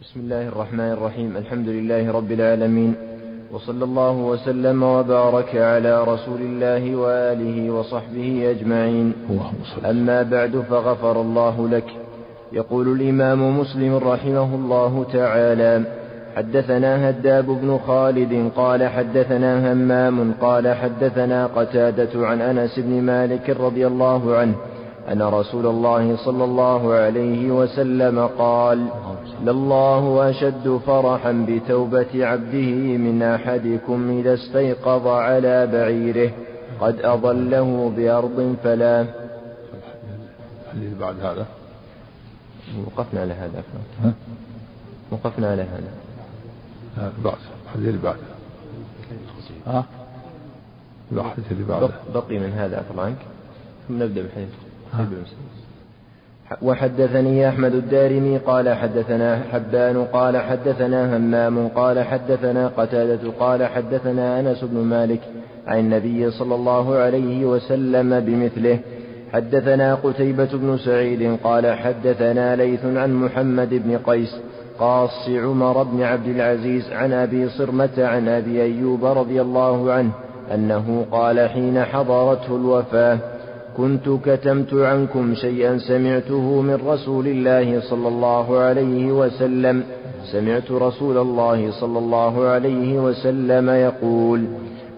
بسم الله الرحمن الرحيم الحمد لله رب العالمين وصلى الله وسلم وبارك على رسول الله وآله وصحبه أجمعين أما بعد فغفر الله لك يقول الإمام مسلم رحمه الله تعالى حدثنا هداب بن خالد قال حدثنا همام قال حدثنا قتادة عن أنس بن مالك رضي الله عنه أن رسول الله صلى الله عليه وسلم قال لله أشد فرحا بتوبة عبده من أحدكم إذا استيقظ على بعيره. قد أضله بأرض فلا الحديث بعد هذا. وقفنا على هذا؟ وقفنا على هذا. بعد. الحديث اللي بعده. ها؟ الحديث اللي بعده. بقي من هذا عنك ثم نبدأ بالحديث وحدثني أحمد الدارمي قال حدثنا حبان قال حدثنا همام قال حدثنا قتادة قال حدثنا أنس بن مالك عن النبي صلى الله عليه وسلم بمثله. حدثنا قتيبة بن سعيد قال حدثنا ليث عن محمد بن قيس قاص عمر بن عبد العزيز عن أبي صرمة عن أبي أيوب رضي الله عنه أنه قال حين حضرته الوفاة كنت كتمت عنكم شيئا سمعته من رسول الله صلى الله عليه وسلم. سمعت رسول الله صلى الله عليه وسلم يقول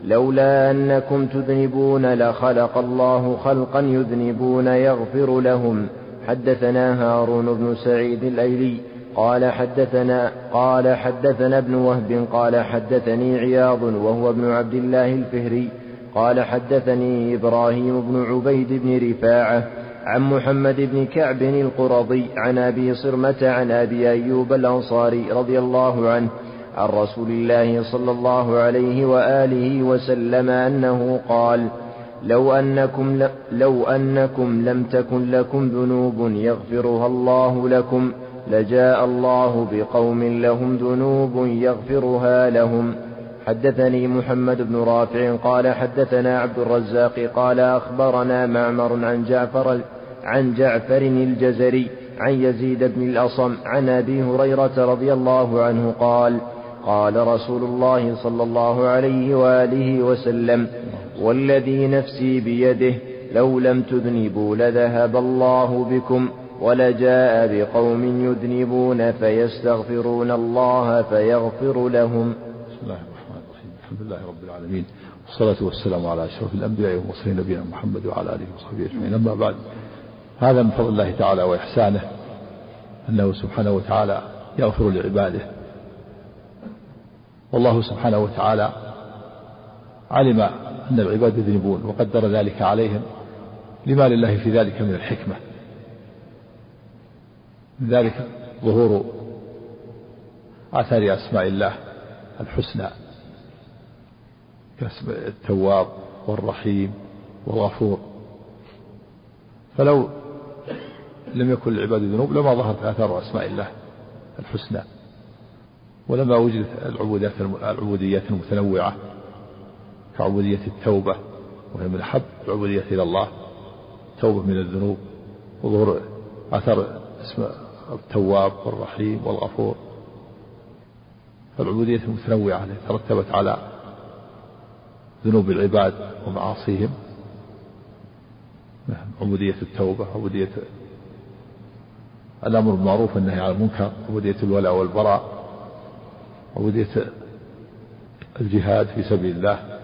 لولا أنكم تذنبون لخلق الله خلقا يذنبون يغفر لهم. حدثنا هارون بن سعيد الأيلي قال حدثنا قال حدثنا ابن وهب قال حدثني عياض وهو ابن عبد الله الفهري قال حدثني إبراهيم بن عبيد بن رفاعة عن محمد بن كعب القرظي عن أبي صرمة عن أبي أيوب الأنصاري رضي الله عنه عن رسول الله صلى الله عليه وآله وسلم أنه قال لو أنكم, لو أنكم لم تكن لكم ذنوب يغفرها الله لكم لجاء الله بقوم لهم ذنوب يغفرها لهم حدثني محمد بن رافع قال حدثنا عبد الرزاق قال أخبرنا معمر عن جعفر عن جعفر الجزري عن يزيد بن الأصم عن أبي هريرة رضي الله عنه قال قال رسول الله صلى الله عليه وآله وسلم والذي نفسي بيده لو لم تذنبوا لذهب الله بكم ولجاء بقوم يذنبون فيستغفرون الله فيغفر لهم. بسم الله. الحمد لله رب العالمين والصلاة والسلام على أشرف الأنبياء والمرسلين نبينا محمد وعلى آله وصحبه أجمعين. أما بعد هذا من فضل الله تعالى وإحسانه أنه سبحانه وتعالى يغفر لعباده. والله سبحانه وتعالى علم أن العباد يذنبون وقدر ذلك عليهم لما لله في ذلك من الحكمة. من ذلك ظهور آثار أسماء الله الحسنى. كاسم التواب والرحيم والغفور. فلو لم يكن العباد ذنوب لما ظهرت آثار أسماء الله الحسنى ولما وجدت العبوديات العبوديات المتنوعة كعبودية التوبة وهي من أحب العبودية إلى الله توبة من الذنوب وظهور آثار اسم التواب والرحيم والغفور. فالعبودية المتنوعة التي ترتبت على ذنوب العباد ومعاصيهم. عبودية التوبة عبودية الأمر بالمعروف والنهي عن المنكر عبودية الولاء والبراء عبودية الجهاد في سبيل الله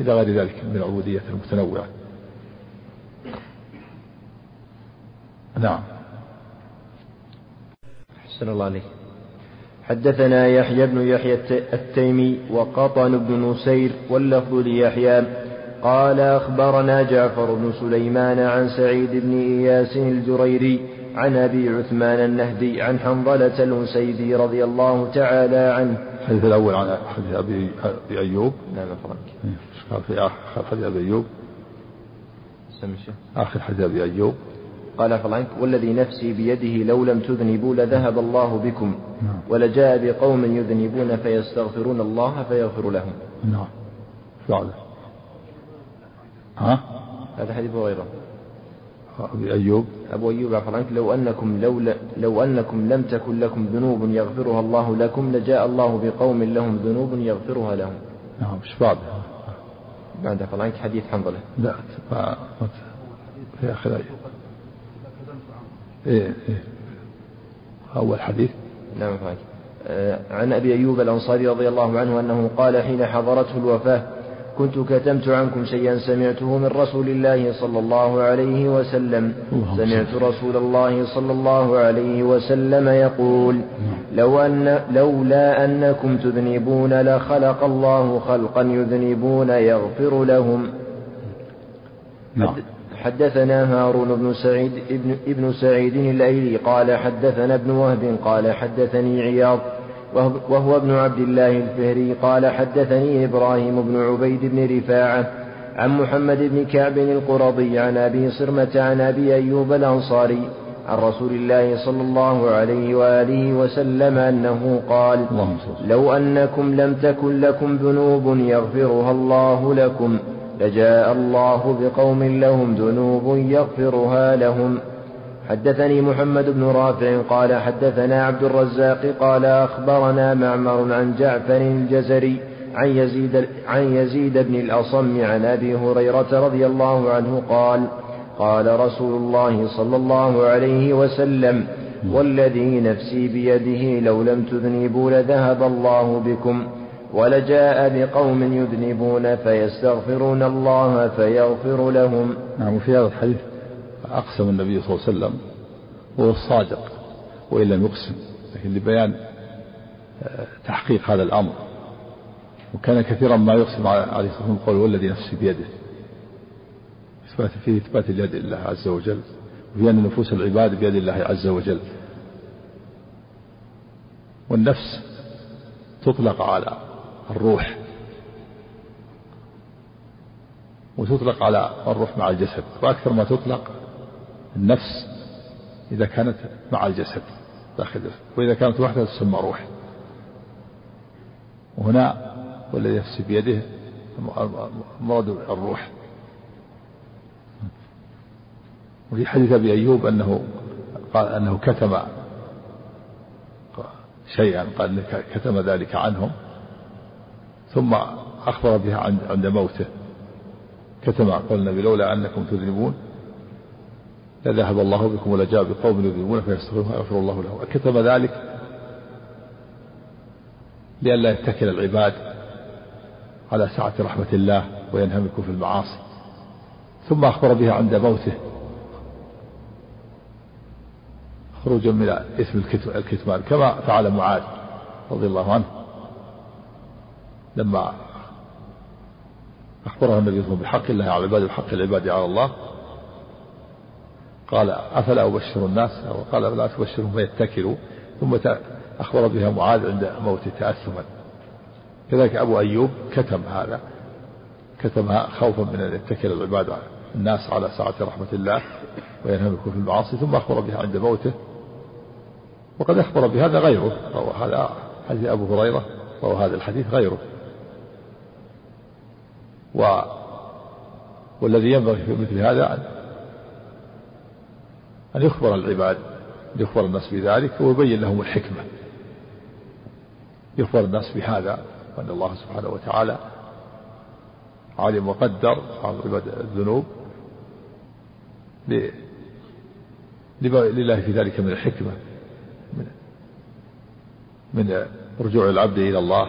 إلى غير ذلك من العبودية المتنوعة. نعم. أحسن الله عليك. حدثنا يحيى بن يحيى التيمي وقطن بن نسير واللفظ ليحيى. قال أخبرنا جعفر بن سليمان عن سعيد بن إياس الجريري عن أبي عثمان النهدي عن حنظلة الأسيدي رضي الله تعالى عنه. الحديث الأول عن حديث أبي أيوب. نعم أفرك قال في آخر حديث أبي أيوب. آخر حديث أبي أيوب. قال عفوا عنك والذي نفسي بيده لو لم تذنبوا لذهب الله بكم نعم. ولجاء بقوم يذنبون فيستغفرون الله فيغفر لهم. نعم. فعلا. ها؟ هذا حديث هريرة. أبي أيوب. أبو أيوب عفوا عنك لو أنكم لو, لو أنكم لم تكن لكم ذنوب يغفرها الله لكم لجاء الله بقوم لهم ذنوب يغفرها لهم. نعم مش بعد. بعد عفوا عنك حديث حنظلة. لا في آخر آية إيه إيه. أول حديث. نعم عنك آه، عن أبي أيوب الأنصاري رضي الله عنه أنه قال حين حضرته الوفاة كنت كتمت عنكم شيئا سمعته من رسول الله صلى الله عليه وسلم. سمعت رسول الله صلى الله عليه وسلم يقول لو أن لولا أنكم تذنبون لخلق الله خلقا يذنبون يغفر لهم. نعم. حدثنا هارون بن سعيد ابن, ابن سعيد الأيلي قال حدثنا ابن وهب قال حدثني عياض وهو ابن عبد الله الفهري قال حدثني إبراهيم بن عبيد بن رفاعة عن محمد بن كعب القرظي عن أبي صرمة عن أبي أيوب الأنصاري عن رسول الله صلى الله عليه وآله وسلم أنه قال لو أنكم لم تكن لكم ذنوب يغفرها الله لكم لجاء الله بقوم لهم ذنوب يغفرها لهم. حدثني محمد بن رافع قال حدثنا عبد الرزاق قال أخبرنا معمر عن جعفر الجزري عن يزيد, عن يزيد بن الأصم عن أبي هريرة رضي الله عنه قال قال رسول الله صلى الله عليه وسلم والذي نفسي بيده لو لم تذنبوا لذهب الله بكم. ولجاء بقوم يذنبون فيستغفرون الله فيغفر لهم. نعم في هذا الحديث أقسم النبي صلى الله عليه وسلم وهو الصادق وإن لم يقسم لكن لبيان آه، تحقيق هذا الأمر. وكان كثيرا ما يقسم عليه الصلاة والسلام قول والذي نفسي بيده. إثبات فيه إثبات اليد لله عز وجل وفي أن نفوس العباد بيد الله عز وجل. والنفس تطلق على الروح. وتطلق على الروح مع الجسد. وأكثر ما تطلق النفس إذا كانت مع الجسد داخل وإذا كانت وحدها تسمى روح. وهنا والذي نفسي بيده مراد الروح. وفي حديث أبي أيوب أنه قال أنه كتم شيئا قال كتم ذلك عنهم. ثم أخبر بها عند موته. كتم قال النبي لولا أنكم تذنبون لذهب الله بكم ولجاء بقوم يذنبون فيستغفرون يغفر الله له كتب ذلك لئلا يتكل العباد على سعة رحمة الله وينهمكوا في المعاصي. ثم أخبر بها عند موته. خروجا من اسم الكتمان كما فعل معاذ رضي الله عنه. لما أخبره النبي صلى الله عليه وسلم بحق الله على العباد وحق العباد على الله. قال أفلا أبشر الناس؟ أو قال لا تبشرهم فيتكلوا. ثم أخبر بها معاذ عند موته تأثما كذلك أبو أيوب كتم هذا. كتمها خوفا من أن يتكل العباد الناس على سعة رحمة الله وينهمكم في المعاصي. ثم أخبر بها عند موته. وقد أخبر بهذا غيره. روى هذا حديث أبو هريرة روى هذا الحديث غيره. و والذي ينبغي في مثل هذا أن يخبر العباد يخبر الناس بذلك ويبين لهم الحكمة. يخبر الناس بهذا وأن الله سبحانه وتعالى علم وقدر عباد الذنوب لله في ذلك من الحكمة من, من رجوع العبد إلى الله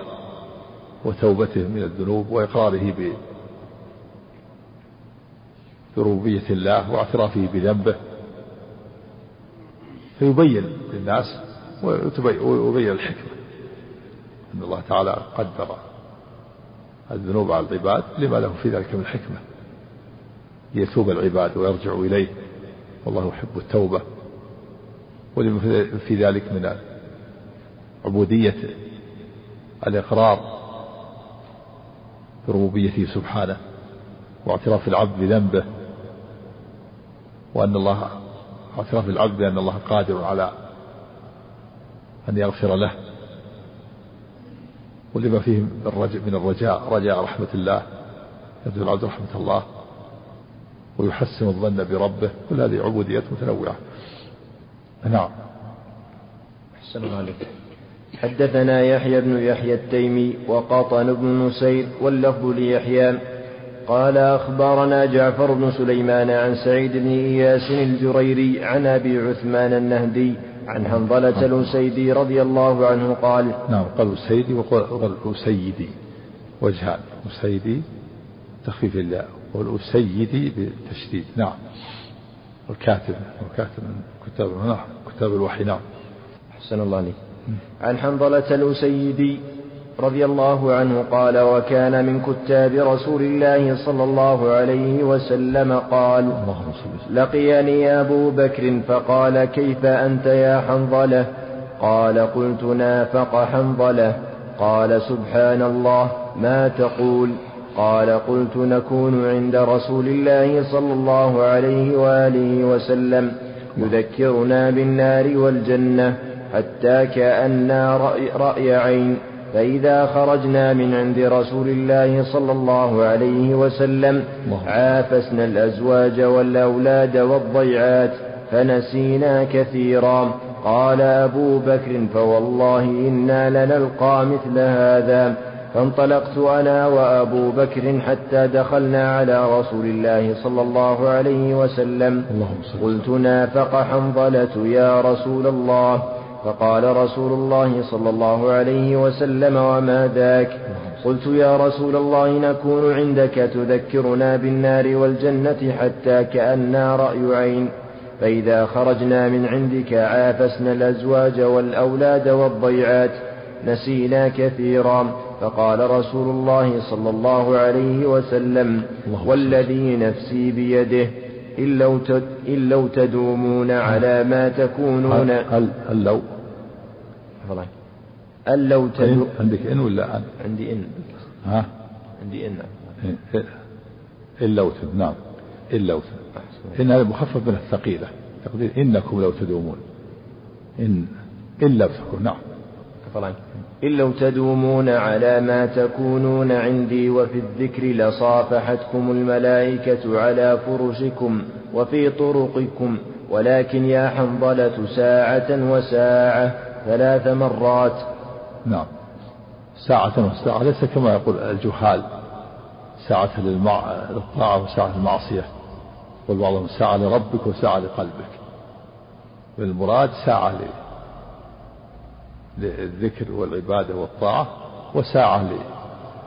وتوبته من الذنوب وإقراره بربوبية الله واعترافه بذنبه. فيبين للناس ويبين الحكمة. أن الله تعالى قدر الذنوب على العباد لما له في ذلك من حكمة. ليتوب العباد ويرجعوا إليه. والله يحب التوبة. ولما في ذلك من عبودية الإقرار بربوبيته سبحانه واعتراف العبد بذنبه وأن الله اعتراف العبد بأن الله قادر على أن يغفر له. ولما فيه من الرجاء رجاء رحمة الله. يرجو العبد رحمة الله. ويحسن الظن بربه. كل هذه عبوديات متنوعة نعم. أحسن الله حدثنا يحيى بن يحيى التيمي وقاطن بن نسير واللفظ ليحيى قال أخبرنا جعفر بن سليمان عن سعيد بن إياس الجريري عن أبي عثمان النهدي عن حنظلة الأسيدي رضي الله عنه قال نعم قال أسيدي وقال أسيدي وجهان أسيدي تخفيف الله والأسيدي بالتشديد نعم. الكاتب الكاتب من كتاب نعم كتاب الوحي نعم. أحسن الله عليك. عن حنظلة الأسيدي رضي الله عنه قال وكان من كتاب رسول الله صلى الله عليه وسلم قال لقيني أبو بكر فقال كيف أنت يا حنظلة؟ قال قلت نافق حنظلة. قال سبحان الله ما تقول؟ قال قلت نكون عند رسول الله صلى الله عليه وآله وسلم يذكرنا بالنار والجنة حتى كأنا رأي, رأي عين. فإذا خرجنا من عند رسول الله صلى الله عليه وسلم عافسنا الأزواج والأولاد والضيعات فنسينا كثيرا. قال أبو بكر فوالله إنا لنلقى مثل هذا. فانطلقت أنا وأبو بكر حتى دخلنا على رسول الله صلى الله عليه وسلم. قلت نافق حنظلة يا رسول الله. فقال رسول الله صلى الله عليه وسلم وما ذاك؟ قلت يا رسول الله نكون عندك تذكرنا بالنار والجنة حتى كأنا رأي عين فإذا خرجنا من عندك عافسنا الأزواج والأولاد والضيعات نسينا كثيرا. فقال رسول الله صلى الله عليه وسلم والذي نفسي بيده إن لو, إن لو تدومون على ما تكونون. هل, هل لو فضل أن لو تدو عندك إن ولا أن؟ عندي إن. ها؟ عندي إن. إن لو تد نعم. إن لو تد إن هذا مخفف من الثقيلة. تقدير إنكم لو تدومون. إن إن لو تكون نعم. فضل إن لو تدومون على ما تكونون عندي وفي الذكر لصافحتكم الملائكة على فرشكم وفي طرقكم ولكن يا حنظلة ساعة وساعة. ثلاث مرات. نعم. ساعة وساعة ليس كما يقول الجهال. ساعة للطاعة وساعة للمعصية. بعضهم ساعة لربك وساعة لقلبك. بالمراد ساعة للذكر والعبادة والطاعة وساعة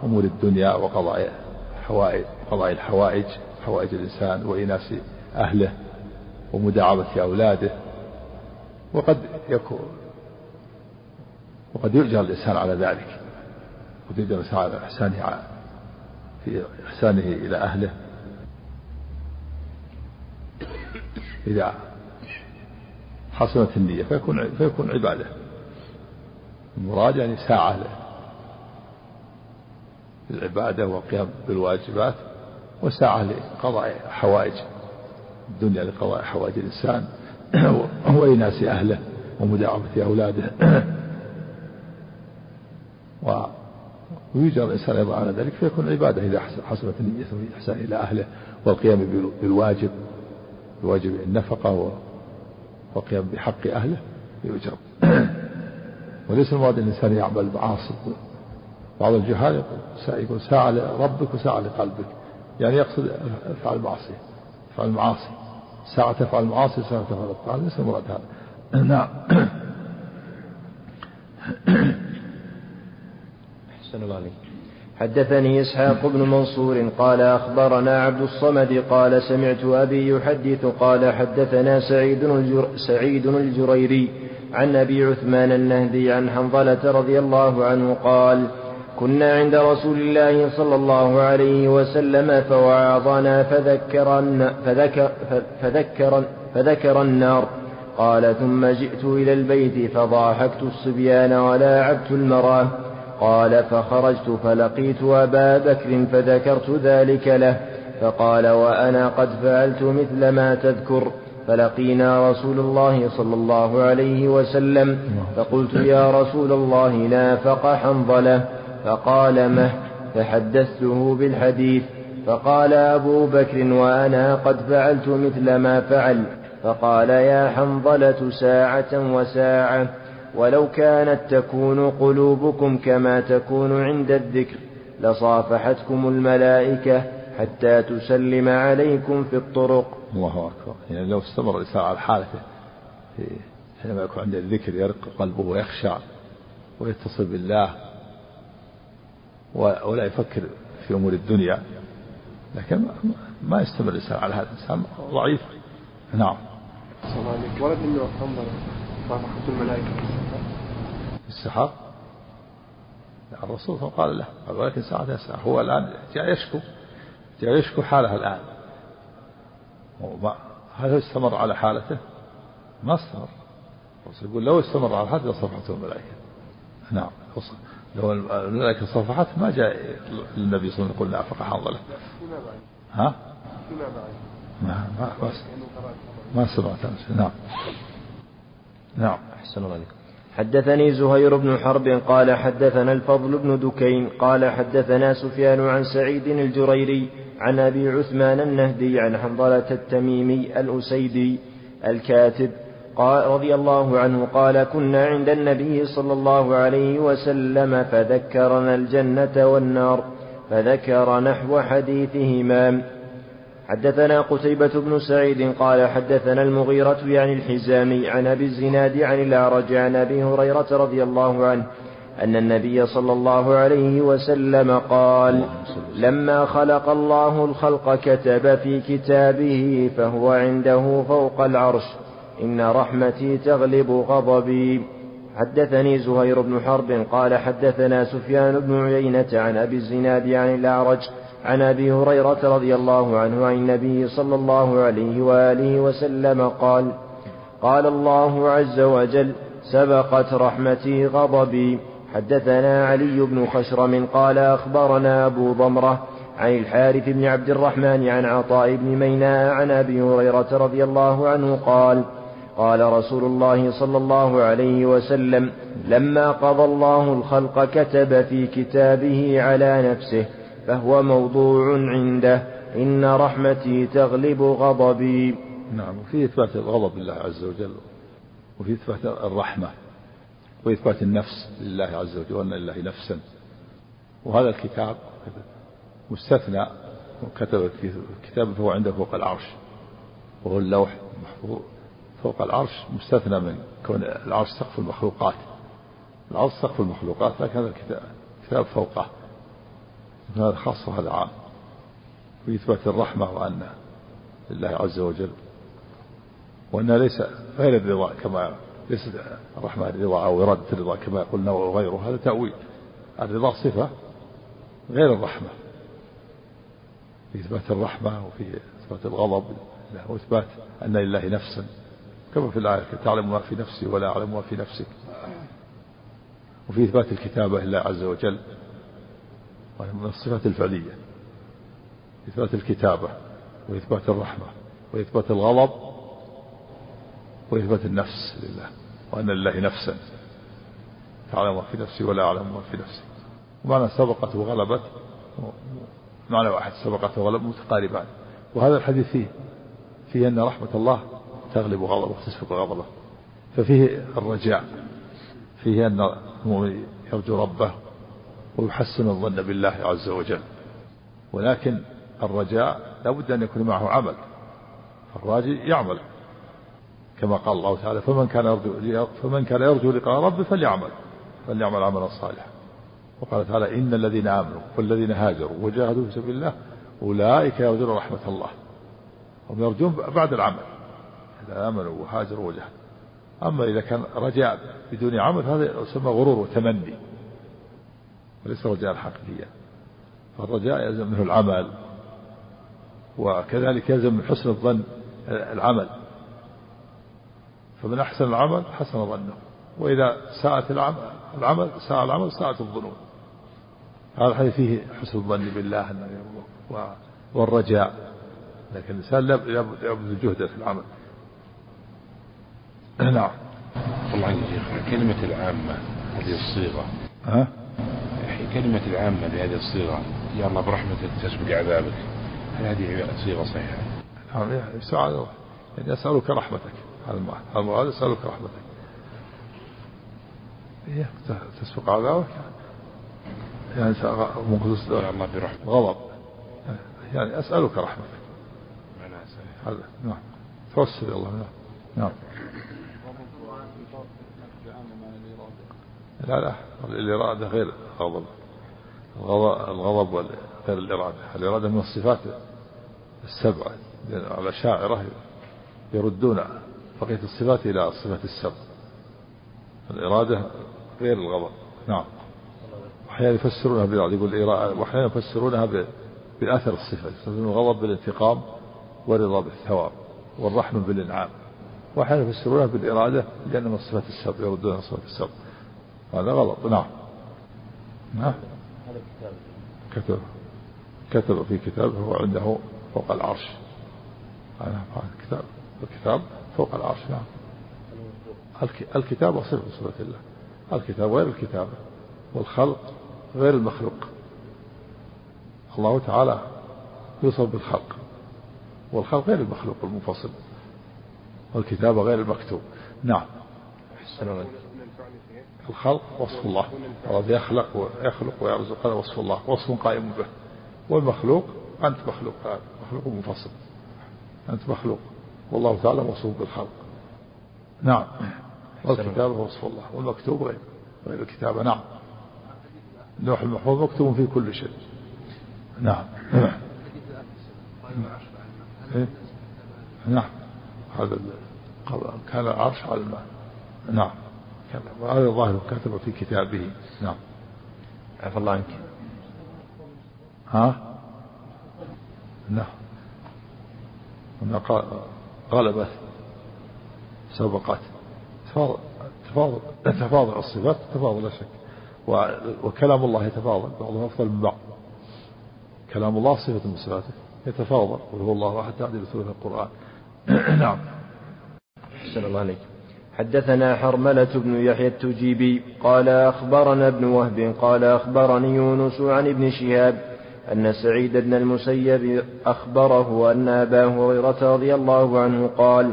لأمور الدنيا وقضاء حوائج قضاء الحوائج حوائج الإنسان وإناس أهله ومداعبة أولاده. وقد يكون وقد يؤجر الإنسان على ذلك قد يؤجر الإنسان على إحسانه في إحسانه إلى أهله. إذا حصلت النية فيكون فيكون عبادة. المراد يعني ساعة للعبادة والقيام بالواجبات وساعة لقضاء حوائج. الدنيا لقضاء حوائج الإنسان. وإناس أهله ومداعبة أولاده. ويجر الإنسان أيضا على ذلك فيكون عبادة إذا حصلت نيته الإحسان إلى أهله والقيام بالواجب بواجب النفقة والقيام بحق أهله يؤجر وليس المراد أن الإنسان يعمل المعاصي بعض الجهال يقول يقول ساعة لربك وساعة لقلبك يعني يقصد افعل المعاصي افعل المعاصي ساعة تفعل المعاصي وساعة تفعل الطاعة ليس المراد هذا. نعم. أحسن الله عليك حدثني إسحاق بن منصور قال أخبرنا عبد الصمد قال سمعت أبي يحدث قال حدثنا سعيد, الجر سعيد الجريري عن أبي عثمان النهدي عن حنظلة رضي الله عنه قال كنا عند رسول الله صلى الله عليه وسلم فوعظنا فذكر, فذكر, فذكر, فذكر النار. قال ثم جئت إلى البيت فضاحكت الصبيان ولاعبت المراه قال فخرجت فلقيت أبا بكر فذكرت ذلك له فقال وأنا قد فعلت مثل ما تذكر فلقينا رسول الله صلى الله عليه وسلم فقلت يا رسول الله نافق حنظلة فقال مه فحدثته بالحديث فقال أبو بكر وأنا قد فعلت مثل ما فعل فقال يا حنظلة ساعة وساعة ولو كانت تكون قلوبكم كما تكون عند الذكر لصافحتكم الملائكة حتى تسلم عليكم في الطرق. الله أكبر. يعني لو استمر الإنسان على حالته حينما يكون عند الذكر يرق قلبه ويخشع ويتصل بالله ولا يفكر في أمور الدنيا لكن ما يستمر الإنسان على هذا. الإنسان ضعيف. نعم. ورد منه صافحة الملائكة. في السحاب الرسول قال له قال ولكن ساعة ساعة هو الآن جاء يشكو جاء يشكو حاله الآن. هل استمر على حالته؟ ما استمر. الرسول يقول لو استمر على حالته لصفحته الملائكة. نعم لو الملائكة صفحت ما جاء النبي صلى الله عليه وسلم يقول نافق حنظلة ها؟ ما ما, ما سمعت نعم. نعم. أحسن الله عليكم حدثني زهير بن حرب قال حدثنا الفضل بن دكين قال حدثنا سفيان عن سعيد الجريري عن أبي عثمان النهدي عن حنظلة التميمي الأسيدي الكاتب قال رضي الله عنه قال كنا عند النبي صلى الله عليه وسلم فذكرنا الجنة والنار فذكر نحو حديثهما حدثنا قتيبة بن سعيد قال حدثنا المغيرة يعني الحزامي عن أبي الزناد عن الأعرج عن أبي هريرة رضي الله عنه أن النبي صلى الله عليه وسلم قال لما خلق الله الخلق كتب في كتابه فهو عنده فوق العرش إن رحمتي تغلب غضبي. حدثني زهير بن حرب قال حدثنا سفيان بن عيينة عن أبي الزناد عن الأعرج عن أبي هريرة رضي الله عنه عن النبي صلى الله عليه وآله وسلم قال قال الله عز وجل سبقت رحمتي غضبي. حدثنا علي بن خشرم قال أخبرنا أبو ضمرة عن الحارث بن عبد الرحمن عن عطاء بن ميناء عن أبي هريرة رضي الله عنه قال قال رسول الله صلى الله عليه وسلم لما قضى الله الخلق كتب في كتابه على نفسه فهو موضوع عنده. إن رحمتي تغلب غضبي. نعم وفي إثبات الغضب لله عز وجل وفي إثبات الرحمة وإثبات النفس لله عز وجل وأن لله نفسا. وهذا الكتاب مستثنى كتب في كتاب فهو عنده فوق العرش وهو اللوح محفوظ فوق العرش مستثنى من كون العرش سقف المخلوقات. العرش سقف المخلوقات لكن هذا الكتاب فوقه. هذا خاص وهذا عام وإثبات الرحمة وأن لله عز وجل وأنها ليس غير الرضا كما ليست الرحمة الرضا أو إرادة الرضا كما قلنا وغيره هذا تأويل. الرضا صفة غير الرحمة. في إثبات الرحمة وفي إثبات الغضب وإثبات أن لله نفسا. كما في الآية تعلم ما في نفسي ولا أعلم ما في نفسك. وفي إثبات الكتابة لله عز وجل. من الصفات الفعلية إثبات الكتابة وإثبات الرحمة وإثبات الغضب وإثبات النفس لله وأن لله نفسا تعلم ما في نفسي ولا أعلم ما في نفسي. ومعنى سبقت وغلبت معنى واحد سبقت وغلبت متقاربان. وهذا الحديث فيه فيه أن رحمة الله تغلب غضبه وتسبق غضبه. ففيه الرجاء فيه أن المؤمن يرجو ربه ويحسن الظن بالله عز وجل. ولكن الرجاء لا بد أن يكون معه عمل الراجي يعمل. كما قال الله تعالى فمن كان يرجو فمن كان يرجو لقاء ربه فليعمل فليعمل عملا صالحا. وقال تعالى إن الذين آمنوا والذين هاجروا وجاهدوا في سبيل الله أولئك يرجون رحمة الله هم يرجون بعد العمل إذا آمنوا وهاجروا وجاهدوا. أما إذا كان رجاء بدون عمل هذا يسمى غرور وتمني. وليس رجاء حقيقيا فالرجاء يلزم منه العمل وكذلك يلزم من حسن الظن العمل. فمن أحسن العمل حسن ظنه. وإذا ساءت العمل العمل ساء العمل ساءت الظنون. هذا الحديث فيه حسن الظن بالله والرجاء. لكن الإنسان لابد جهده في العمل. نعم. الله عنك كلمة العامة هذه الصيغة. ها؟ كلمة العامة بهذه الصيغة. يا الله برحمتك تسبق عذابك. هذه صيغة صحيحة. نعم يعني سؤال يعني أسألك رحمتك. هذا المراد أسألك رحمتك. هي تسبق عذابك؟ يعني ممكن الله برحمة غضب. يعني أسألك رحمتك. هذا نعم. توسل الله نعم. نعم. لا لا. الإرادة غير الغضب الغضب غير الإرادة. الإرادة من الصفات السبعة الأشاعرة يردون بقية الصفات إلى الصفات السبع. الإرادة غير الغضب. نعم. أحيانا يفسرونها بالإرادة يقول وأحيانا يفسرونها بأثر الصفة. يفسرون الغضب بالانتقام والرضا بالثواب والرحم بالإنعام. وأحيانا يفسرونها بالإرادة لأن من الصفات السبع يردونها صفات السبع. هذا غلط. نعم. نعم. كتب. كتب في كتابه هو عنده فوق العرش. هذا الكتاب. الكتاب فوق العرش نعم. الكتاب وصفة صفة الله. الكتاب غير الكتابة والخلق غير المخلوق. الله تعالى يوصف بالخلق. والخلق غير المخلوق المنفصل. والكتابة غير المكتوب. نعم. الخلق وصف الله. الله يخلق ويخلق ويرزق هذا وصف الله. وصف قائم به. والمخلوق أنت مخلوق مخلوق منفصل. أنت مخلوق. والله تعالى موصوف بالخلق. نعم. والكتابة وصف الله. والمكتوب غير. غير الكتابة نعم. اللوح المحفوظ مكتوب في كل شيء. نعم؟ نعم. هذا كان العرش على الماء. نعم. وهذا الظاهر كتب في كتابه. نعم. عفى الله عنك. ها؟ نعم. غلبت سبقت. تفاضل تفاضل تفاضل الصفات تفاضل لا شك. وكلام الله يتفاضل. بعضهم أفضل من بعض كلام الله صفة من صفاته. يتفاضل. وهو الله أحد تعديل ثلث القرآن. نعم. أحسن الله عليك. حدثنا حرملة بن يحيى التجيبي قال أخبرنا ابن وهب قال أخبرني يونس عن ابن شهاب أن سعيد بن المسيب أخبره أن أبا هريرة رضي الله عنه قال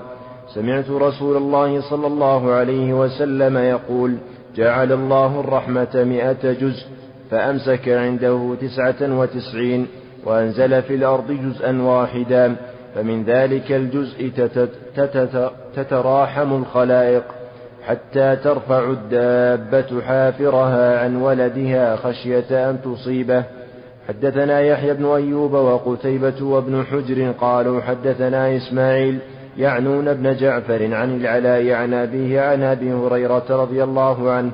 سمعت رسول الله صلى الله عليه وسلم يقول جعل الله الرحمة مئة جزء فأمسك عنده تسعة وتسعين وأنزل في الأرض جزءا واحدا. فمن ذلك الجزء تتراحم الخلائق حتى ترفع الدابة حافرها عن ولدها خشية أن تصيبه. حدثنا يحيى بن أيوب وقتيبة وابن حجر قالوا حدثنا إسماعيل يعنون ابن جعفر عن العلاء عن أبيه عن أبي هريرة رضي الله عنه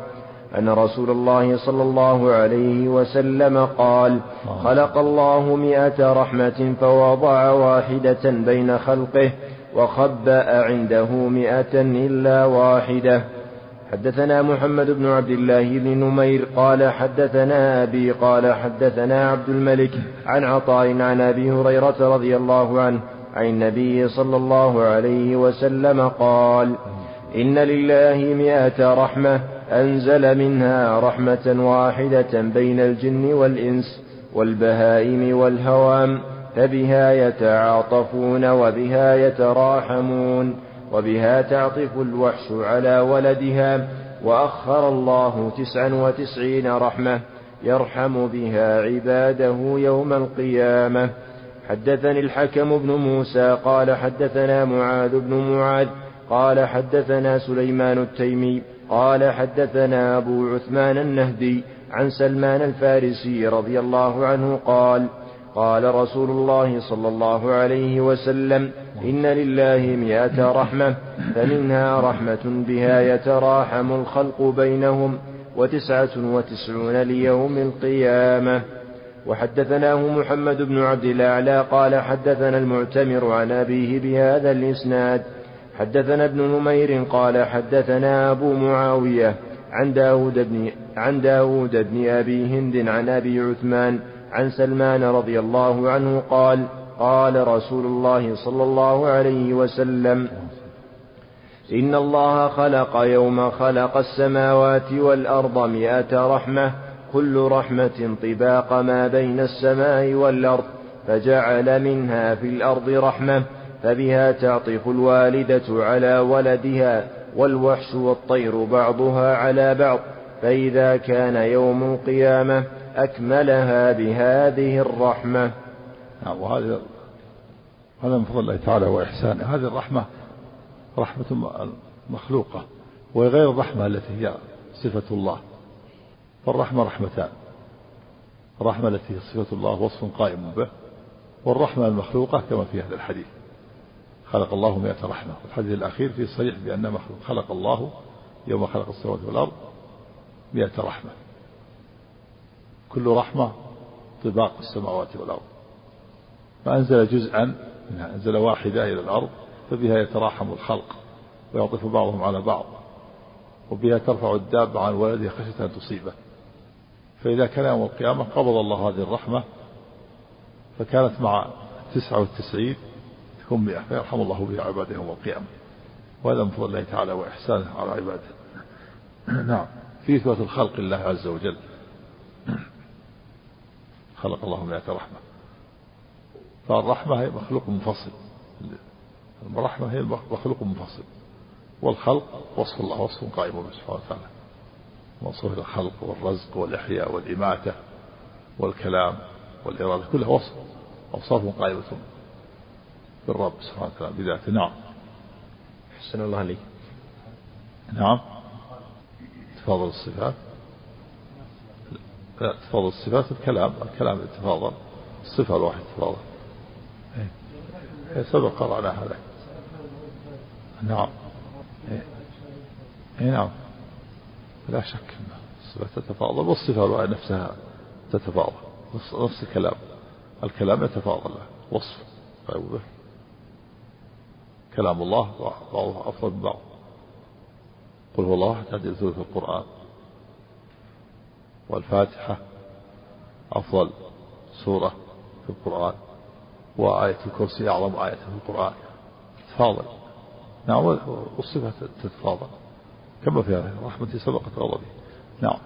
أن رسول الله صلى الله عليه وسلم قال خلق الله مئة رحمة فوضع واحدة بين خلقه وخبأ عنده مئة إلا واحدة. حدثنا محمد بن عبد الله بن نمير قال حدثنا أبي قال حدثنا عبد الملك عن عطاء عن أبي هريرة رضي الله عنه عن النبي صلى الله عليه وسلم قال إن لله مئة رحمة أنزل منها رحمة واحدة بين الجن والإنس والبهائم والهوام فبها يتعاطفون وبها يتراحمون وبها تعطف الوحش على ولدها وأخر الله تسعا وتسعين رحمة يرحم بها عباده يوم القيامة. حدثني الحكم بن موسى قال حدثنا معاذ بن معاذ قال حدثنا سليمان التيمي قال حدثنا أبو عثمان النهدي عن سلمان الفارسي رضي الله عنه قال قال رسول الله صلى الله عليه وسلم إن لله مئة رحمة فمنها رحمة بها يتراحم الخلق بينهم وتسعة وتسعون ليوم القيامة. وحدثناه محمد بن عبد الأعلى قال حدثنا المعتمر عن أبيه بهذا الإسناد. حدثنا ابن نمير قال حدثنا أبو معاوية عن داود بن, عن داود بن أبي هند عن أبي عثمان عن سلمان رضي الله عنه قال قال رسول الله صلى الله عليه وسلم إن الله خلق يوم خلق السماوات والأرض مئة رحمة كل رحمة طباق ما بين السماء والأرض فجعل منها في الأرض رحمة فبها تعطف الوالدة على ولدها والوحش والطير بعضها على بعض. فإذا كان يوم القيامة أكملها بهذه الرحمة. نعم وهذا هذا من فضل الله تعالى وإحسانه. هذه الرحمة رحمة مخلوقة وغير الرحمة التي هي صفة الله. فالرحمة رحمتان. الرحمة التي هي صفة الله وصف قائم به. والرحمة المخلوقة كما في هذا الحديث. خلق الله مئة رحمة. والحديث الأخير فيه صريح بأن مخلوق خلق الله يوم خلق السماوات والأرض مئة رحمة. كل رحمة طباق السماوات والأرض. فأنزل جزءا منها أنزل واحدة إلى الأرض فبها يتراحم الخلق ويعطف بعضهم على بعض وبها ترفع الدابة عن ولدها خشية أن تصيبه. فإذا كان يوم القيامة قبض الله هذه الرحمة فكانت مع تسعة والتسعين مئة فيرحم الله بها عباده يوم القيامة. وهذا من فضل الله تعالى وإحسانه على عباده. نعم. في إثبات الخلق الله عز وجل. خلق الله مئة رحمة. فالرحمة هي مخلوق منفصل. الرحمة هي مخلوق منفصل. والخلق وصف الله وصف قائم به سبحانه وتعالى. وصف الخلق والرزق والإحياء والإماتة والكلام والإرادة كلها وصف أوصاف قائمة. بالرب سبحانه وتعالى بذاته. نعم. أحسن الله عليك. نعم. تفاضل الصفات. لا تفاضل الصفات الكلام الكلام يتفاضل. الصفة الواحدة تفاضل إيه سبق قرأنا هذا. نعم. إيه. إيه نعم. لا شك أن الصفة تتفاضل والصفة نفسها تتفاضل. نفس الكلام. الكلام يتفاضل وصف. طيب. كلام الله بعضه أفضل من بعض. قل هو الله تعدل ثلث القرآن. والفاتحة أفضل سورة في القرآن. وآية الكرسي أعظم آية في القرآن. تفاضل. نعم والصفة تتفاضل. كما في هذه رحمتي سبقت غضبي. نعم.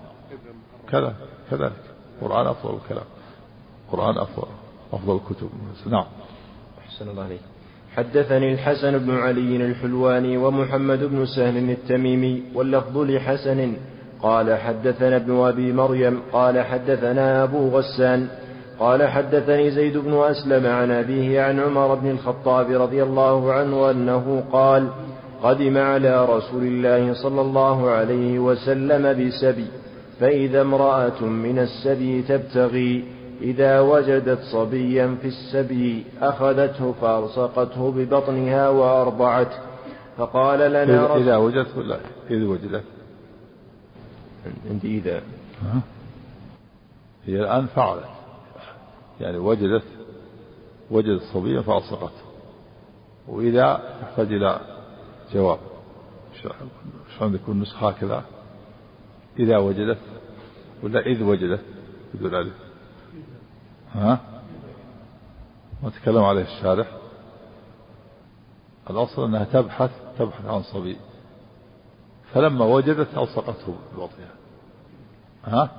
كذا كذلك. القرآن أفضل الكلام. القرآن أفضل أفضل الكتب. نعم. أحسن الله عليك حدثني الحسن بن علي الحلواني ومحمد بن سهل التميمي واللفظ لحسن. قال حدثنا ابن أبي مريم قال حدثنا أبو غسان قال حدثني زيد بن أسلم عن أبيه عن عمر بن الخطاب رضي الله عنه أنه قال قدم على رسول الله صلى الله عليه وسلم بسبي فإذا امرأة من السبي تبتغي إذا وجدت صبيا في السبي أخذته فألصقته ببطنها وأرضعته فقال لنا إذا وجدت ولا إذا وجدت. عندي إذا. هي الآن فعلت. يعني وجدت وجدت صبيا فألصقته. وإذا تحتاج إلى جواب. شلون يكون نسخة هكذا. إذا وجدت ولا إذ وجدت؟ بدون ألف. ها؟ ما تكلم عليه الشارح. الأصل أنها تبحث تبحث عن صبي. فلما وجدت ألصقته ببطنها ها؟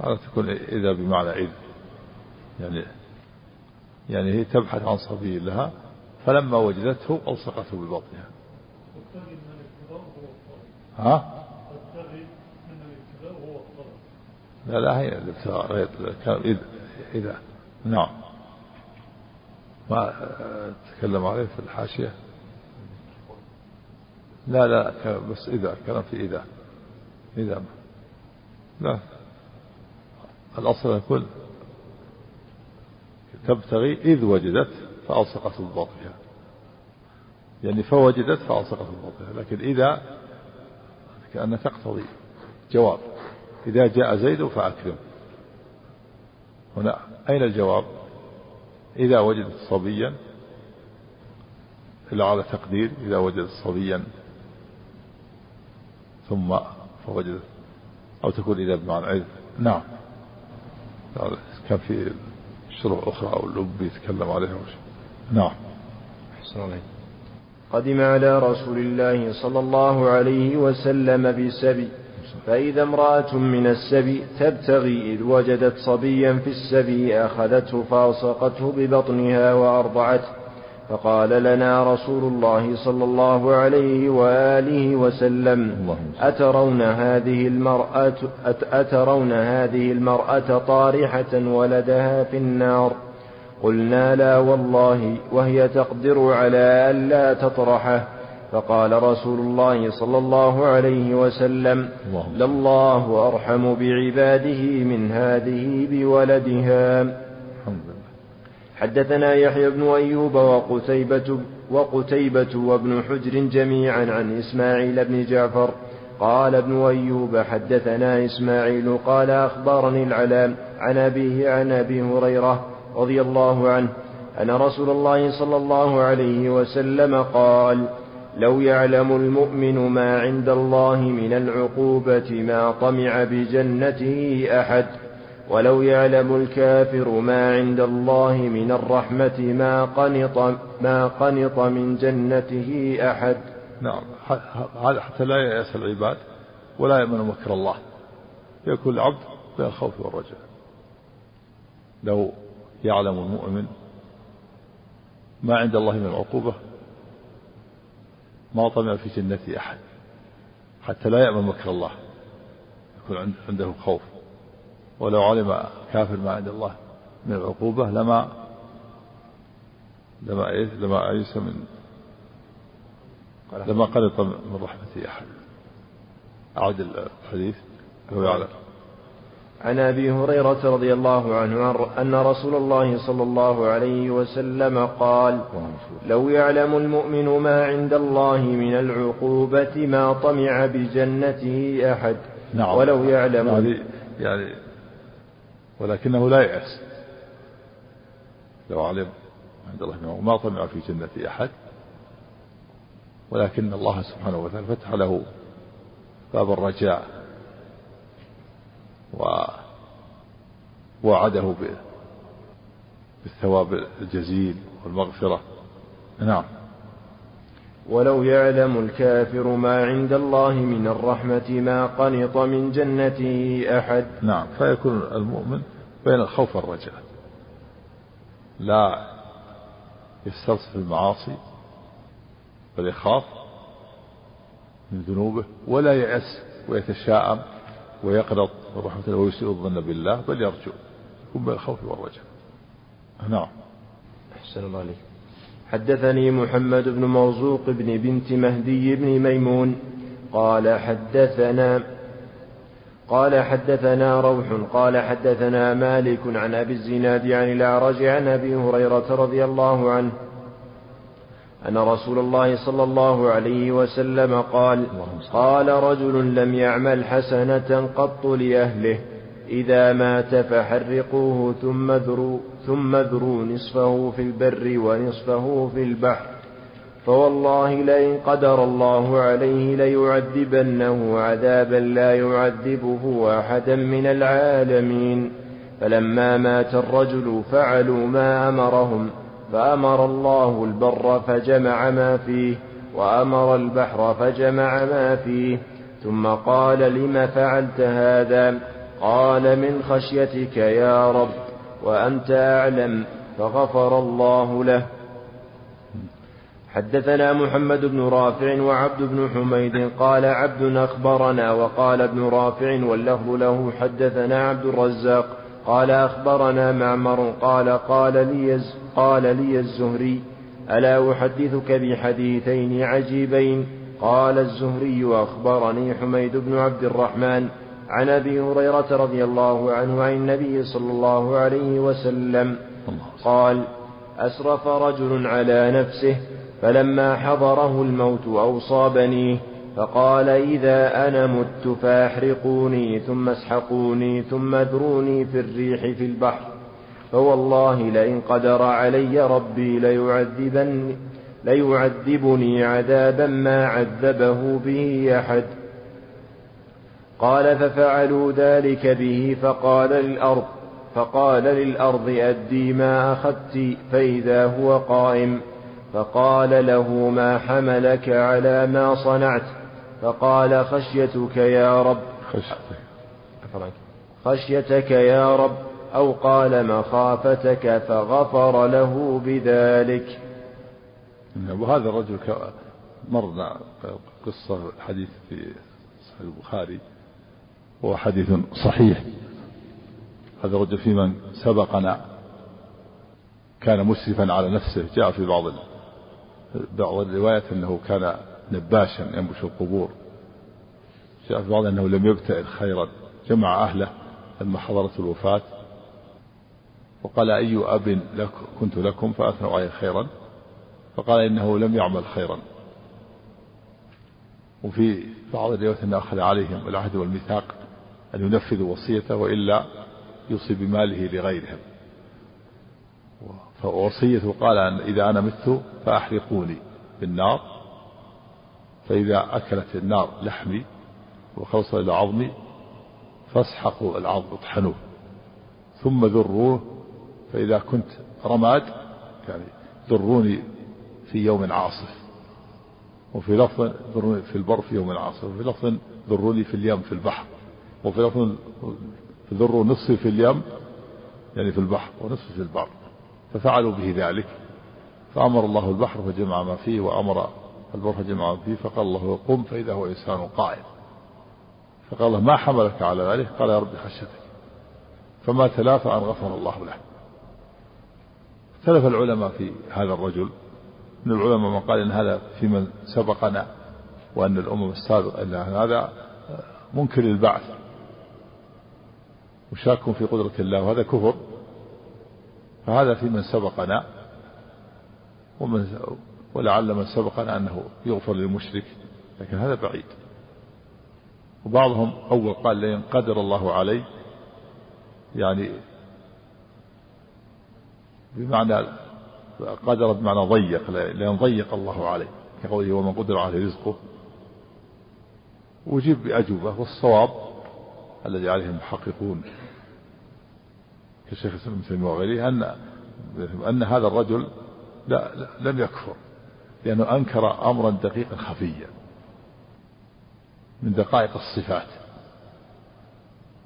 هذا تكون إذا بمعنى إذ يعني يعني هي تبحث عن صبي لها فلما وجدته ألصقته ببطنها ها؟ لا لا هي الابتغاء غير إذا إذا. نعم. ما تكلم عليه في الحاشية. لا لا بس إذا كلام في إذا. إذا. لا. الأصل يقول تبتغي إذ وجدت فألصقت ببطنها يعني فوجدت فألصقت ببطنها لكن إذا كأن تقتضي جواب. إذا جاء زيد فأكرم هنا. أين الجواب؟ إذا وجدت صبيا إلا على تقدير إذا وجدت صبيا ثم فوجدت أو تكون إذا بمعنى عذ نعم. كان في شروح أخرى أو اللب يتكلم عليها. نعم. قدم على رسول الله صلى الله عليه وسلم بسبي فإذا امرأة من السبي تبتغي إذ وجدت صبيا في السبي أخذته فألصقته ببطنها وأرضعته. فقال لنا رسول الله صلى الله عليه وآله وسلم أترون هذه المرأة أترون هذه المرأة طارحة ولدها في النار؟ قلنا لا والله وهي تقدر على ألا تطرحه. فقال رسول الله صلى الله عليه وسلم لله أرحم بعباده من هذه بولدها. حدثنا يحيى بن أيوب وقتيبة وقتيبة وابن حجر جميعا عن إسماعيل بن جعفر. قال ابن أيوب حدثنا إسماعيل قال أخبرني العلام عن أبيه عن أبي هريرة رضي الله عنه أن رسول الله صلى الله عليه وسلم قال لو يعلم المؤمن ما عند الله من العقوبة ما طمع بجنته أحد ولو يعلم الكافر ما عند الله من الرحمة ما قنط ما قنط من جنته أحد. نعم هذا حتى لا يأس العباد ولا يأمن مكر الله. يكون العبد بين الخوف والرجاء لو يعلم المؤمن ما عند الله من العقوبة ما طمع في جنة أحد حتى لا يأمن مكر الله يكون عنده خوف. ولو علم كافر ما عند الله من العقوبة لما لما لما أيس من لما قنط من رحمة أحد. أعد الحديث لو يعلم. عن أبي هريرة رضي الله عنه أن رسول الله صلى الله عليه وسلم قال لو يعلم المؤمن ما عند الله من العقوبة ما طمع بجنته أحد. نعم. ولو يعلم. يعني, يعني ولكنه لا يأس. لو علم عند الله ما طمع في جنة أحد ولكن الله سبحانه وتعالى فتح له باب الرجاء. ووعده بالثواب الجزيل والمغفرة. نعم. ولو يعلم الكافر ما عند الله من الرحمة ما قنط من جنته أحد. نعم. فيكون المؤمن بين الخوف والرجاء. لا يسترسل المعاصي بل يخاف من ذنوبه ولا يأس ويتشاءم ويقنط من رحمة الله ويسيء الظن بالله بل يرجو بين الخوف والرجاء. نعم. أحسن الله عليك. حدثني محمد بن مرزوق بن بنت مهدي بن ميمون قال حدثنا قال حدثنا روح قال حدثنا مالك عن أبي الزناد عن الأعرج عن أبي هريرة رضي الله عنه أن رسول الله صلى الله عليه وسلم قال قال رجل لم يعمل حسنة قط لأهله إذا مات فحرقوه ثم ذروا ثم ذروا نصفه في البر ونصفه في البحر. فوالله لئن قدر الله عليه ليعذبنه عذابا لا يعذبه أحدا من العالمين. فلما مات الرجل فعلوا ما أمرهم. فأمر الله البر فجمع ما فيه وأمر البحر فجمع ما فيه. ثم قال لم فعلت هذا؟ قال من خشيتك يا رب وأنت أعلم فغفر الله له. حدثنا محمد بن رافع وعبد بن حميد قال عبد أخبرنا وقال ابن رافع واللفظ له حدثنا عبد الرزاق قال أخبرنا معمر قال قال لي قال لي الزهري ألا أحدثك بحديثين عجيبين؟ قال الزهري أخبرني حميد بن عبد الرحمن عن أبي هريرة رضي الله عنه عن النبي صلى الله عليه وسلم. قال أسرف رجل على نفسه فلما حضره الموت اوصى بنيه فقال إذا أنا مت فاحرقوني ثم اسحقوني ثم اذروني في الريح في البحر فوالله لئن قدر علي ربي ليعذبني ليعذبني عذابا ما عذبه به أحد. قال ففعلوا ذلك به فقال للأرض فقال للأرض أدي ما أخذت فإذا هو قائم فقال له ما حملك على ما صنعت فقال خشيتك يا رب. خشيتك. يا رب أو قال مخافتك فغفر له بذلك. وهذا الرجل مرنا قصة حديث في صحيح البخاري هو حديث صحيح. هذا الرجل في من سبقنا كان مسرفا على نفسه. جاء في بعض بعض الروايات أنه كان نباشا ينبش القبور. جاء في بعض أنه لم يبتئر خيرا. جمع أهله لما حضرت الوفاة. وقال أي أب لك كنت لكم فأثنوا عليه خيرا؟ فقال إنه لم يعمل خيرا. وفي بعض الروايات انه أخذ عليهم العهد والميثاق أن ينفذوا وصيته وإلا يوصي بماله لغيرهم. فوصيته قال أن إذا أنا مت فأحرقوني بالنار. فإذا أكلت النار لحمي وخلص إلى عظمي فاسحقوا العظم اطحنوه ثم ذروه فإذا كنت رماد يعني ذروني في يوم عاصف وفي لفظ ذروني في البر في يوم عاصف وفي لفظ ذروني في اليم في البحر وفي لفظ ذروا نصفي في اليم يعني في البحر ونصفي في البر ففعلوا به ذلك فأمر الله البحر فجمع ما فيه وأمر البر فجمع ما فيه فقال الله قم فإذا هو إنسان قائم. فقال الله ما حملك على ذلك؟ قال يا رب خشيتك. فما تلافى أن غفر الله له. اختلف العلماء في هذا الرجل. من العلماء من قال إن هذا في من سبقنا وأن الأمم السابقة ان هذا منكر البعث وشاك في قدرة الله وهذا كفر. فهذا في من سبقنا. ومن ولعل من سبقنا أنه يغفر للمشرك لكن هذا بعيد. وبعضهم أول قال لئن قدر الله عليه يعني بمعنى قدر بمعنى ضيق لأن ضيق الله عليه كقوله ومن قدر عليه رزقه. وجيب بأجوبة والصواب الذي عليه المحققون الإسلام ابن وغيره ان أن هذا الرجل لا, لا لم يكفر. لأنه أنكر امرا دقيقا خفيا من دقائق الصفات.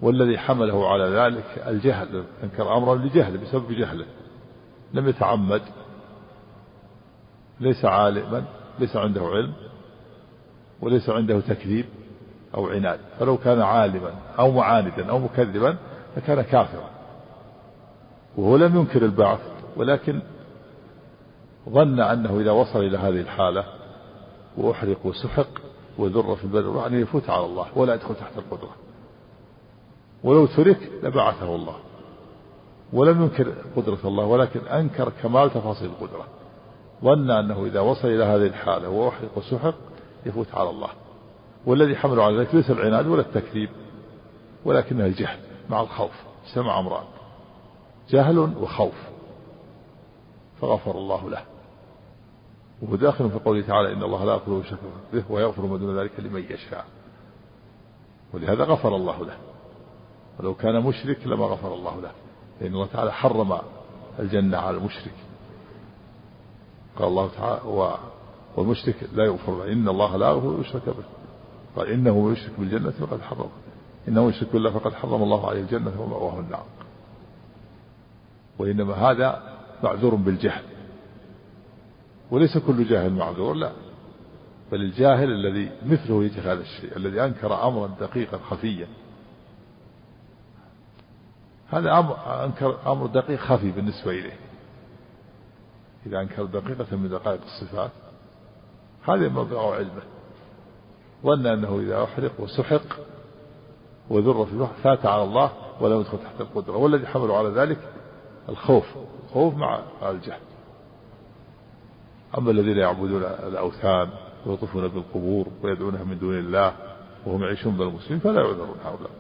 والذي حمله على ذلك الجهل أنكر امرا لجهله بسبب جهله. لم يتعمد ليس عالما ليس عنده علم وليس عنده تكذيب أو عناد. فلو كان عالما أو معاندا أو مكذبا لكان كافرا. وهو لم ينكر البعث ولكن ظن أنه إذا وصل إلى هذه الحالة وأحرق وسحق وذر في البدر يعني يفوت على الله ولا يدخل تحت القدرة. ولو ترك لبعثه الله. ولم ينكر قدرة الله ولكن أنكر كمال تفاصيل القدرة. ظن أنه إذا وصل إلى هذه الحالة وأحرق وسحق يفوت على الله. والذي حمله على ذلك ليس العناد ولا التكذيب ولكنه الجهل مع الخوف. سمع أمران. جهل وخوف. فغفر الله له. وهو داخل في قوله تعالى إن الله لا يغفر يشرك به ويغفر ما دون ذلك لمن يشاء. ولهذا غفر الله له. ولو كان مشرك لما غفر الله له. لأن الله تعالى حرم الجنة على المشرك. قال الله تعالى والمشرك لا يغفر له. إن الله لا يغفر يشرك به. قال إنه يشرك بالجنة فقد حرم. إنه يشرك بالله فقد حرم الله عليه الجنة ومأواه النار. وإنما هذا معذور بالجهل. وليس كل جاهل معذور لا. بل الجاهل الذي مثله يجهل هذا الشيء الذي أنكر أمرا دقيقا خفيا. هذا أمر أنكر أمر دقيق خفي بالنسبة إليه. إذا أنكر دقيقة من دقائق الصفات هذا مبلغ علمه. ظن أنه إذا أحرق وسحق وذر في البحر فات على الله ولم يدخل تحت القدرة. والذي حمله على ذلك الخوف خوف مع الجهل. أما الذين يعبدون الأوثان ويطوفون بالقبور ويدعونها من دون الله وهم يعيشون بالمسلمين فلا يعذرون هؤلاء.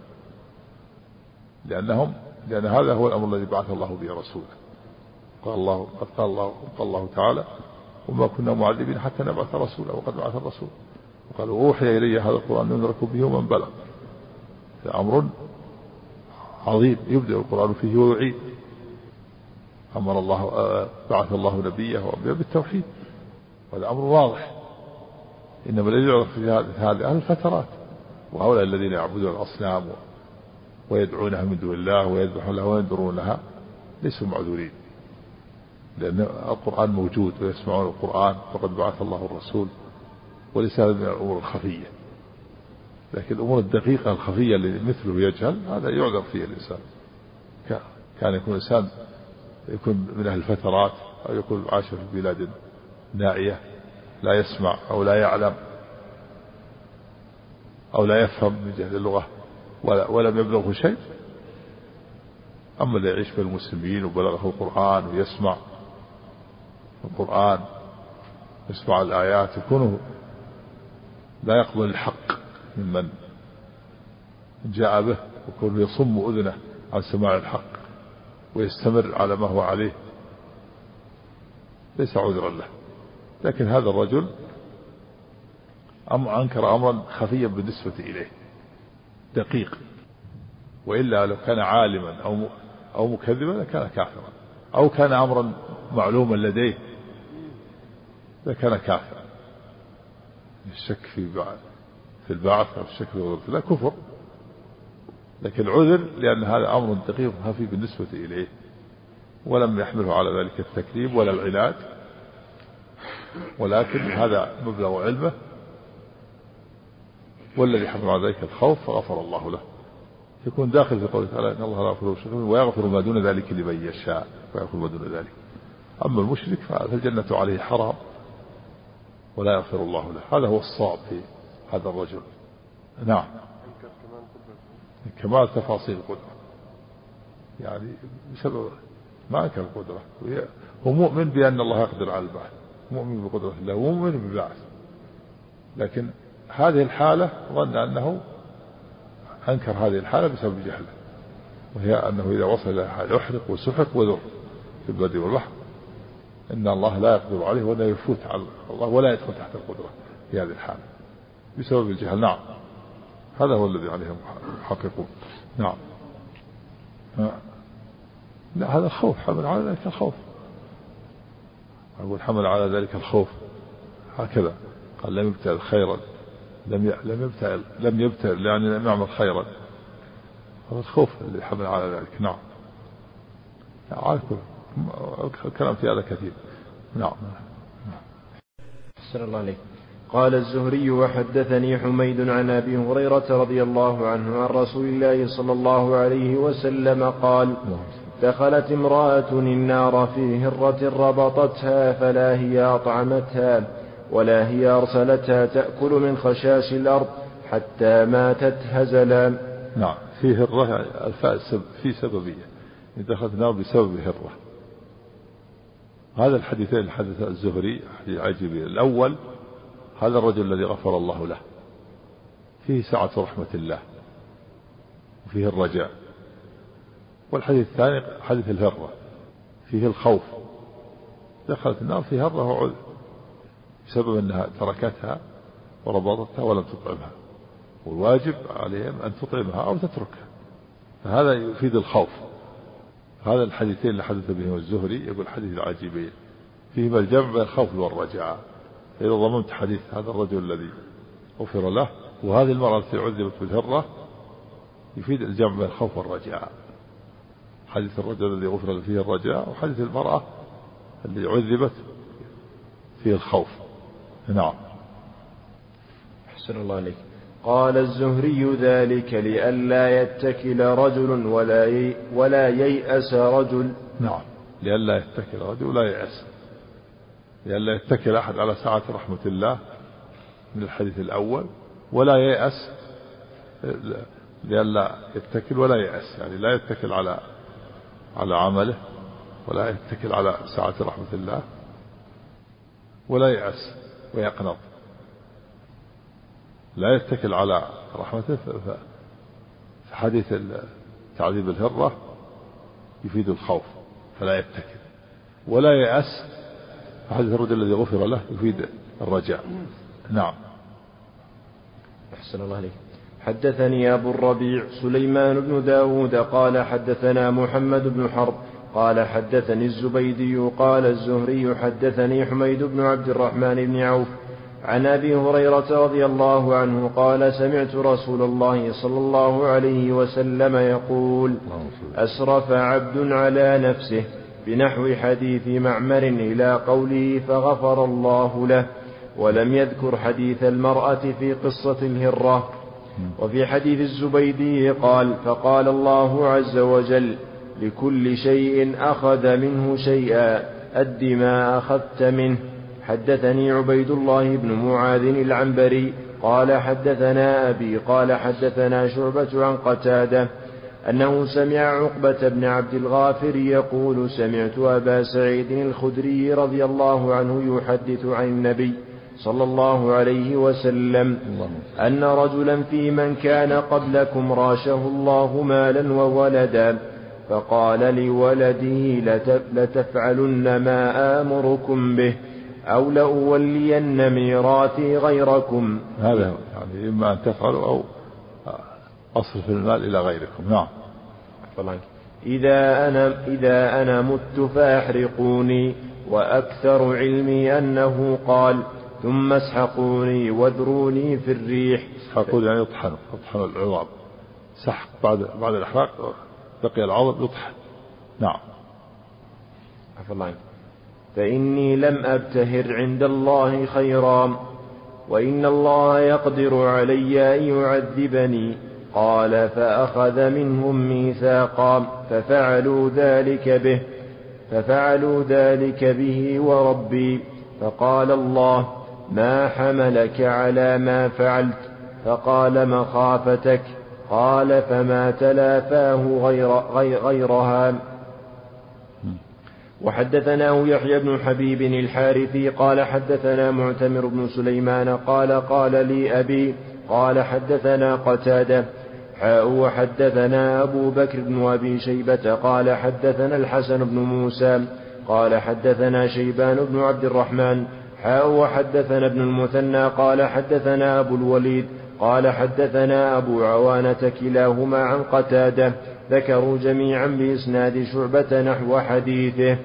لأنهم لأن هذا هو الأمر الذي بعث الله به رسوله. قال الله قد قال الله قال الله تعالى وما كنا معذبين حتى نبعث رسولا وقد بعث الرسول. وقال أوحي إلي هذا القرآن لينذركم به ومن بلغ. أمر عظيم. يبدأ القرآن فيه ويعيد. أمر الله بعث الله نبيه وأنبياء بالتوحيد. وهذا أمر واضح. إنما الذي يعرف في هذه الفترات. وهؤلاء الذين يعبدون الأصنام ويدعونها من دون الله ويذبحون لها وينذرون لها ليسوا معذورين. لأن القرآن موجود ويسمعون القرآن. وقد بعث الله الرسول وليس هذا من الأمور الخفية. لكن الأمور الدقيقة الخفية اللي مثله يجهل هذا يعذر فيه الإنسان. كان يكون الإنسان يكون من أهل الفترات أو يكون عاش في بلاد نائية لا يسمع أو لا يعلم أو لا يفهم من جهة اللغة ولا ولم يبلغه شيء. أما اللي يعيش بين المسلمين وبلغه القرآن ويسمع القرآن يسمع الآيات يكون لا يقبل الحق ممن جاء به ويكون يصم أذنه عن سماع الحق ويستمر على ما هو عليه. ليس عذرا له. لكن هذا الرجل أنكر أمرا خفيا بالنسبة إليه دقيق. وإلا لو كان عالما أو أو مكذبا لكان كافرا. أو كان أمرا معلوما لديه لكان كافرا. الشك في في البعث أو الشك في غيره لا كفر. لكن العذر لأن هذا أمر دقيق خفي بالنسبة إليه. ولم يحمله على ذلك التكذيب ولا العناد ولكن هذا مبلغ علمه والذي حمل على ذلك الخوف فغفر الله له. يكون داخل في قوله تعالى إن الله لا يغفر الشرك ويغفر ما دون ذلك لمن يشاء ويغفر ما دون ذلك. أما المشرك فالجنة عليه حرام ولا يغفر الله له. هذا هو الصواب في هذا الرجل. نعم. كمال تفاصيل القدرة. يعني بسبب ما أنكر القدرة. هو مؤمن بأن الله يقدر على البعث. مؤمن بقدرة الله ومؤمن بالبعث. لكن هذه الحالة ظن أنه أنكر هذه الحالة بسبب جهله وهي أنه إذا وصل إلى يحرق وسحق وذر في البر والبحر إن الله لا يقدر عليه ولا يفوت على الله ولا يدخل تحت القدرة في هذه الحالة بسبب الجهل. نعم. هذا هو الذي عليه المحققون نعم. لا هذا خوف حمل على ذلك الخوف أقول حمل على ذلك الخوف. هكذا. قال لم يبتعد خيرا. لم لم يبتعد لم يبتعد يعني لم يعمل خيرا. هذا الخوف اللي حمل على ذلك. نعم. على كل الكلام في هذا كثير. نعم. أحسن الله عليك. قال الزهري وحدثني حميد عن أبي هريرة رضي الله عنه عن رسول الله صلى الله عليه وسلم قال دخلت امرأة النار في هرة ربطتها فلا هي أطعمتها ولا هي أرسلتها تأكل من خشاش الأرض حتى ماتت هزلا. نعم في هرة الفاء في سببية دخلت النار بسبب هرة. هذا الحديثين الحديث الزهري حديث عجيب. الأول هذا الرجل الذي غفر الله له فيه سعة رحمة الله وفيه الرجاء. والحديث الثاني حديث الهرة فيه الخوف. دخلت النار في هرة وعذر بسبب أنها تركتها وربطتها ولم تطعمها. والواجب عليهم أن تطعمها أو تتركها. فهذا يفيد الخوف. هذا الحديثين اللي حدث بهما الزهري يقول حديث العجيبين فيهما الجمع بين الخوف والرجاء. إذا ضممت حديث هذا الرجل الذي غفر له وهذه المرأة التي عذبت بالهرة يفيد الجمع بين الخوف والرجاء. حديث الرجل الذي غفر فيه الرجاء وحديث المرأة التي عذبت فيه الخوف. نعم. أحسن الله عليك. قال الزهري ذلك لئلا يتكل رجل ولا يي ولا ييأس رجل. نعم. لئلا يتكل رجل ولا ييأس. لئلا يتكل أحد على سعة رحمة الله من الحديث الأول ولا ييأس لئلا يتكل ولا ييأس. يعني لا يتكل على على عمله ولا يتكل على سعة رحمة الله ولا ييأس ويقنط. لا يتكل على رحمته فحديث تعذيب الهرة يفيد الخوف فلا يتكل. ولا يأس حديث الرجل الذي غفر له يفيد الرجاء. نعم. أحسن الله عليك حدثني أبو الربيع سليمان بن داود قال حدثنا محمد بن حرب قال حدثني الزبيدي قال الزهري حدثني حميد بن عبد الرحمن بن عوف عن أبي هريرة رضي الله عنه قال سمعت رسول الله صلى الله عليه وسلم يقول أسرف عبد على نفسه بنحو حديث معمر إلى قوله فغفر الله له ولم يذكر حديث المرأة في قصة الهرة وفي حديث الزبيدي قال فقال الله عز وجل لكل شيء أخذ منه شيئا اد ما أخذت منه. حدثني عبيد الله بن معاذ العنبري قال حدثنا أبي قال حدثنا شعبة عن قتادة أنه سمع عقبة بن عبد الغافر يقول سمعت أبا سعيد الخدري رضي الله عنه يحدث عن النبي صلى الله عليه وسلم أن رجلا في من كان قبلكم راشه الله مالا وولدا فقال لولده لتفعلن ما آمركم به أو لأولين ميراثي غيركم. هذا يعني إما أن تفعلوا أو أصرف المال إلى غيركم. نعم. إذا أنا إذا أنا مت فأحرقوني وأكثر علمي أنه قال ثم اسحقوني واذروني في الريح. اسحقوني يعني يطحنوا يطحنوا العظام. سحق بعد بعد الإحراق بقي العظم يطحن. نعم. عفى الله عنك. فإني لم أبتهر عند الله خيرا وإن الله يقدر علي أن يعذبني. قال فأخذ منهم ميثاقا ففعلوا ذلك به ففعلوا ذلك به وربي. فقال الله ما حملك على ما فعلت فقال مخافتك قال فما تلافاه غير غير غيرها. وحدثناه يحيى بن حبيب الحارثي قال حدثنا معتمر بن سليمان قال قال لي أبي قال حدثنا قتادة حاء وحدثنا أبو بكر بن أبي شيبة قال حدثنا الحسن بن موسى قال حدثنا شيبان بن عبد الرحمن وحدثنا ابن المثنى قال حدثنا أبو الوليد قال حدثنا أبو عوانة كلاهما عن قتادة ذكروا جميعا بإسناد شعبة نحو حديثه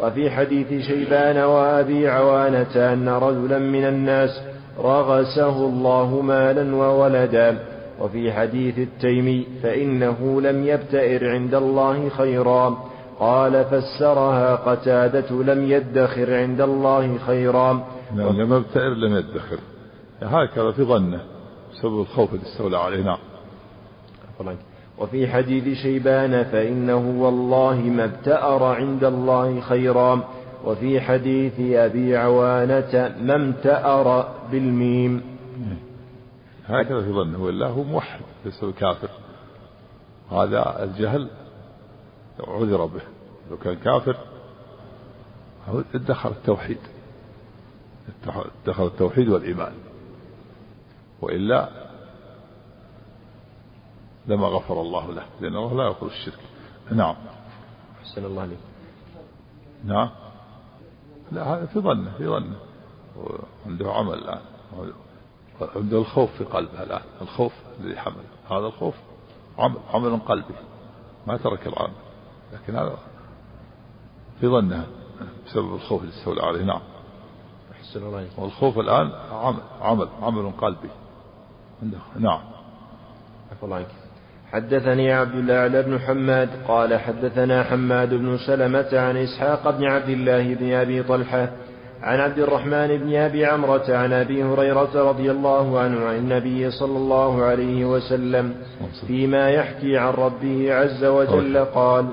وفي حديث شيبان وأبي عوانة أن رجلا من الناس رغسه الله مالا وولدا وفي حديث التيمي فإنه لم يبتئر عند الله خيرا قال فسرها قتادة لم يدخر عند الله خيرا. نعم لم يبتئر لم يدخر. هكذا في ظنه بسبب الخوف اللي استولى عليه نعم وفي حديث شيبان فإنه والله ما ابتأر عند الله خيرا. وفي حديث أبي عوانة ما امتأر بالميم. هكذا في ظنه ولا هو موحد ليس كافر هذا الجهل عذر به. لو كان كافر ادخر التوحيد. ادخر التوحيد والإيمان. وإلا لما غفر الله له. لأن الله لا يغفر الشرك. نعم. أحسن الله عليك. نعم. لا هذا في ظنه في ظنه. عنده عمل الآن. عنده الخوف في قلبه الآن. الخوف الذي حمل هذا الخوف عمل عمل قلبي. ما ترك العمل. لكن هذا في ظنه بسبب الخوف اللي استولى عليه. نعم. أحسن الله عليك والخوف الآن عمل عمل عمل قلبي. نعم. الله عليك حدثني عبد الأعلى بن حماد قال حدثنا حماد بن سلمة عن إسحاق بن عبد الله بن أبي طلحة عن عبد الرحمن بن أبي عمرة عن أبي هريرة رضي الله عنه عن النبي صلى الله عليه وسلم فيما يحكي عن ربه عز وجل قال